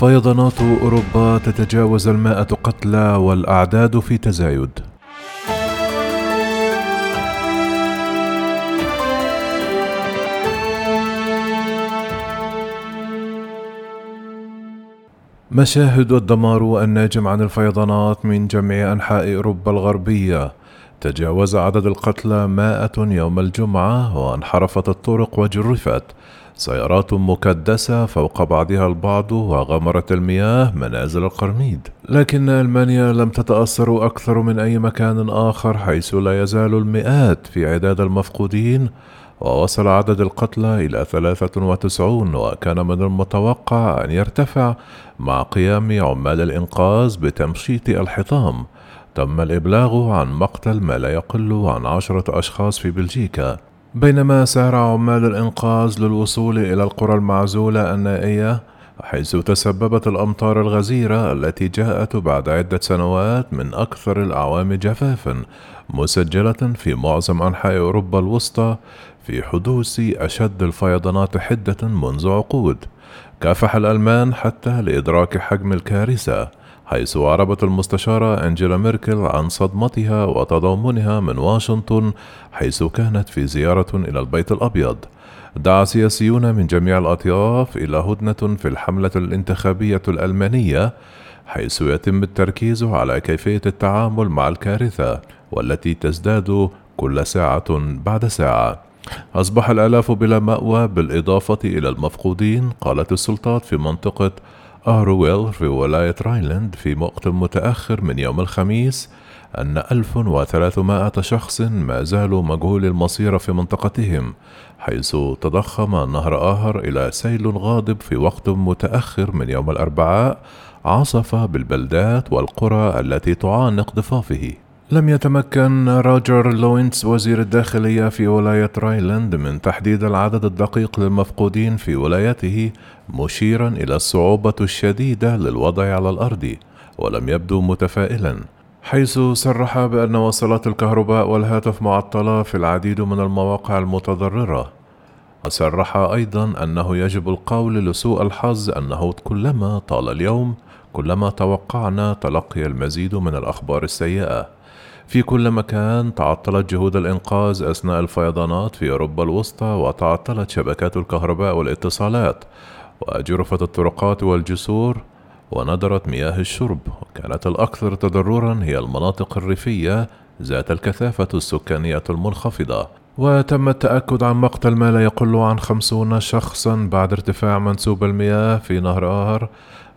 فيضانات أوروبا تتجاوز المائة قتلى والأعداد في تزايد. مشاهد الدمار الناجم عن الفيضانات من جميع أنحاء أوروبا الغربية. تجاوز عدد القتلى مائة يوم الجمعة وانحرفت الطرق وجرفت. سيارات مكدسة فوق بعضها البعض وغمرت المياه منازل القرميد. لكن ألمانيا لم تتأثر أكثر من أي مكان آخر حيث لا يزال المئات في عداد المفقودين ووصل عدد القتلى إلى 93 وكان من المتوقع أن يرتفع مع قيام عمال الإنقاذ بتمشيط الحطام. تم الإبلاغ عن مقتل ما لا يقل عن عشرة أشخاص في بلجيكا. بينما سارع عمال الإنقاذ للوصول إلى القرى المعزولة النائية حيث تسببت الأمطار الغزيرة التي جاءت بعد عدة سنوات من أكثر الأعوام جفافًا مسجلة في معظم أنحاء أوروبا الوسطى في حدوث أشد الفيضانات حدة منذ عقود. كافح الألمان حتى لإدراك حجم الكارثة حيث أعربت المستشارة أنجيلا ميركل عن صدمتها وتضامنها من واشنطن حيث كانت في زيارة إلى البيت الأبيض. دعا سياسيون من جميع الأطياف إلى هدنة في الحملة الانتخابية الألمانية حيث يتم التركيز على كيفية التعامل مع الكارثة والتي تزداد كل ساعة بعد ساعة. أصبح الآلاف بلا مأوى بالإضافة إلى المفقودين قالت السلطات في منطقة أهرويلر في ولاية راينلاند في وقت متأخر من يوم الخميس أن 1300 شخص ما زالوا مجهول المصير في منطقتهم حيث تضخم نهر آهر إلى سيل غاضب في وقت متأخر من يوم الأربعاء عصف بالبلدات والقرى التي تعانق ضفافه. لم يتمكن روجر لوينتس وزير الداخلية في ولاية راينلاند من تحديد العدد الدقيق للمفقودين في ولايته مشيرا إلى الصعوبة الشديدة للوضع على الأرض ولم يبدو متفائلا حيث صرح بأن وصلات الكهرباء والهاتف معطلة في العديد من المواقع المتضررة. وصرح أيضا أنه يجب القول لسوء الحظ أنه كلما طال اليوم كلما توقعنا تلقي المزيد من الأخبار السيئة. في كل مكان تعطلت جهود الإنقاذ أثناء الفيضانات في أوروبا الوسطى وتعطلت شبكات الكهرباء والاتصالات. وأجرفت الطرقات والجسور وندرت مياه الشرب. وكانت الأكثر تضررا هي المناطق الريفية ذات الكثافة السكانية المنخفضة. وتم التأكد عن مقتل ما لا يقل عن خمسون شخصا بعد ارتفاع منسوب المياه في نهر آهر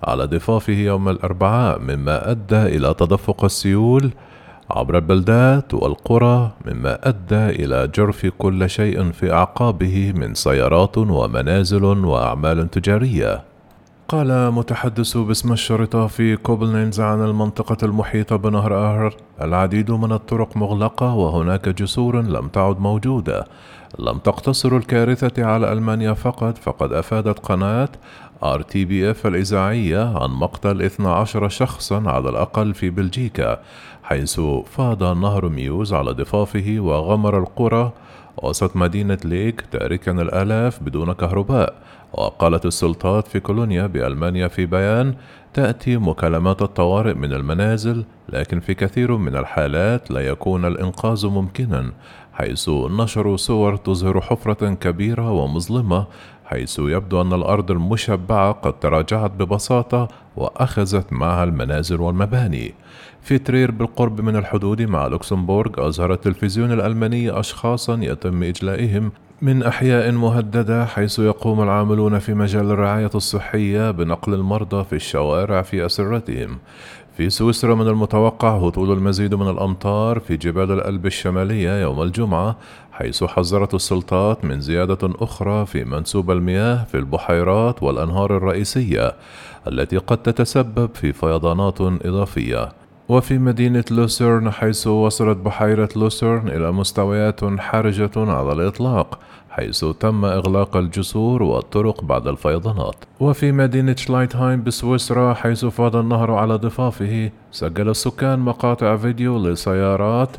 على ضفافه يوم الأربعاء مما أدى إلى تدفق السيول عبر البلدات والقرى مما أدى إلى جرف كل شيء في أعقابه من سيارات ومنازل وأعمال تجارية. قال متحدث باسم الشرطة في كوبلنز عن المنطقة المحيطة بنهر آهر العديد من الطرق مغلقة وهناك جسور لم تعد موجودة. لم تقتصر الكارثة على ألمانيا فقط فقد أفادت قناة RTBF الإذاعية عن مقتل 12 شخصا على الأقل في بلجيكا حيث فاض نهر ميوز على ضفافه وغمر القرى وسط مدينة لييج تاركا الآلاف بدون كهرباء. وقالت السلطات في كولونيا بألمانيا في بيان تأتي مكالمات الطوارئ من المنازل لكن في كثير من الحالات لا يكون الإنقاذ ممكنا حيث نشروا صور تظهر حفرة كبيرة ومظلمة حيث يبدو أن الأرض المشبعة قد تراجعت ببساطة وأخذت معها المنازل والمباني. في ترير بالقرب من الحدود مع لوكسمبورغ أظهر التلفزيون الألماني أشخاصا يتم إجلائهم من أحياء مهددة حيث يقوم العاملون في مجال الرعاية الصحية بنقل المرضى في الشوارع في أسرتهم. في سويسرا من المتوقع هطول المزيد من الأمطار في جبال الألب الشمالية يوم الجمعة حيث حذرت السلطات من زيادة أخرى في منسوب المياه في البحيرات والأنهار الرئيسية التي قد تتسبب في فيضانات إضافية. وفي مدينة لوسيرن حيث وصلت بحيرة لوسيرن إلى مستويات حرجة على الإطلاق. حيث تم إغلاق الجسور والطرق بعد الفيضانات. وفي مدينة شلايتهايم بسويسرا حيث فاض النهر على ضفافه سجل السكان مقاطع فيديو لسيارات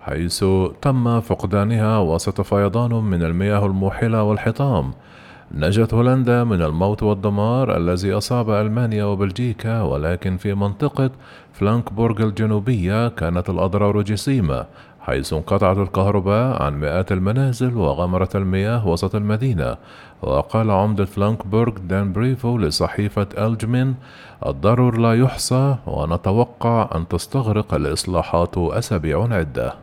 حيث تم فقدانها وسط فيضان من المياه الموحلة والحطام. نجت هولندا من الموت والدمار الذي أصاب ألمانيا وبلجيكا ولكن في منطقة فلانكبورغ الجنوبية كانت الأضرار جسيمة. حيث انقطعت الكهرباء عن مئات المنازل وغمرت المياه وسط المدينة وقال عمدة فلانكبورغ دان بريفو لصحيفة ألجمين الضرر لا يحصى ونتوقع أن تستغرق الإصلاحات أسابيع عدة.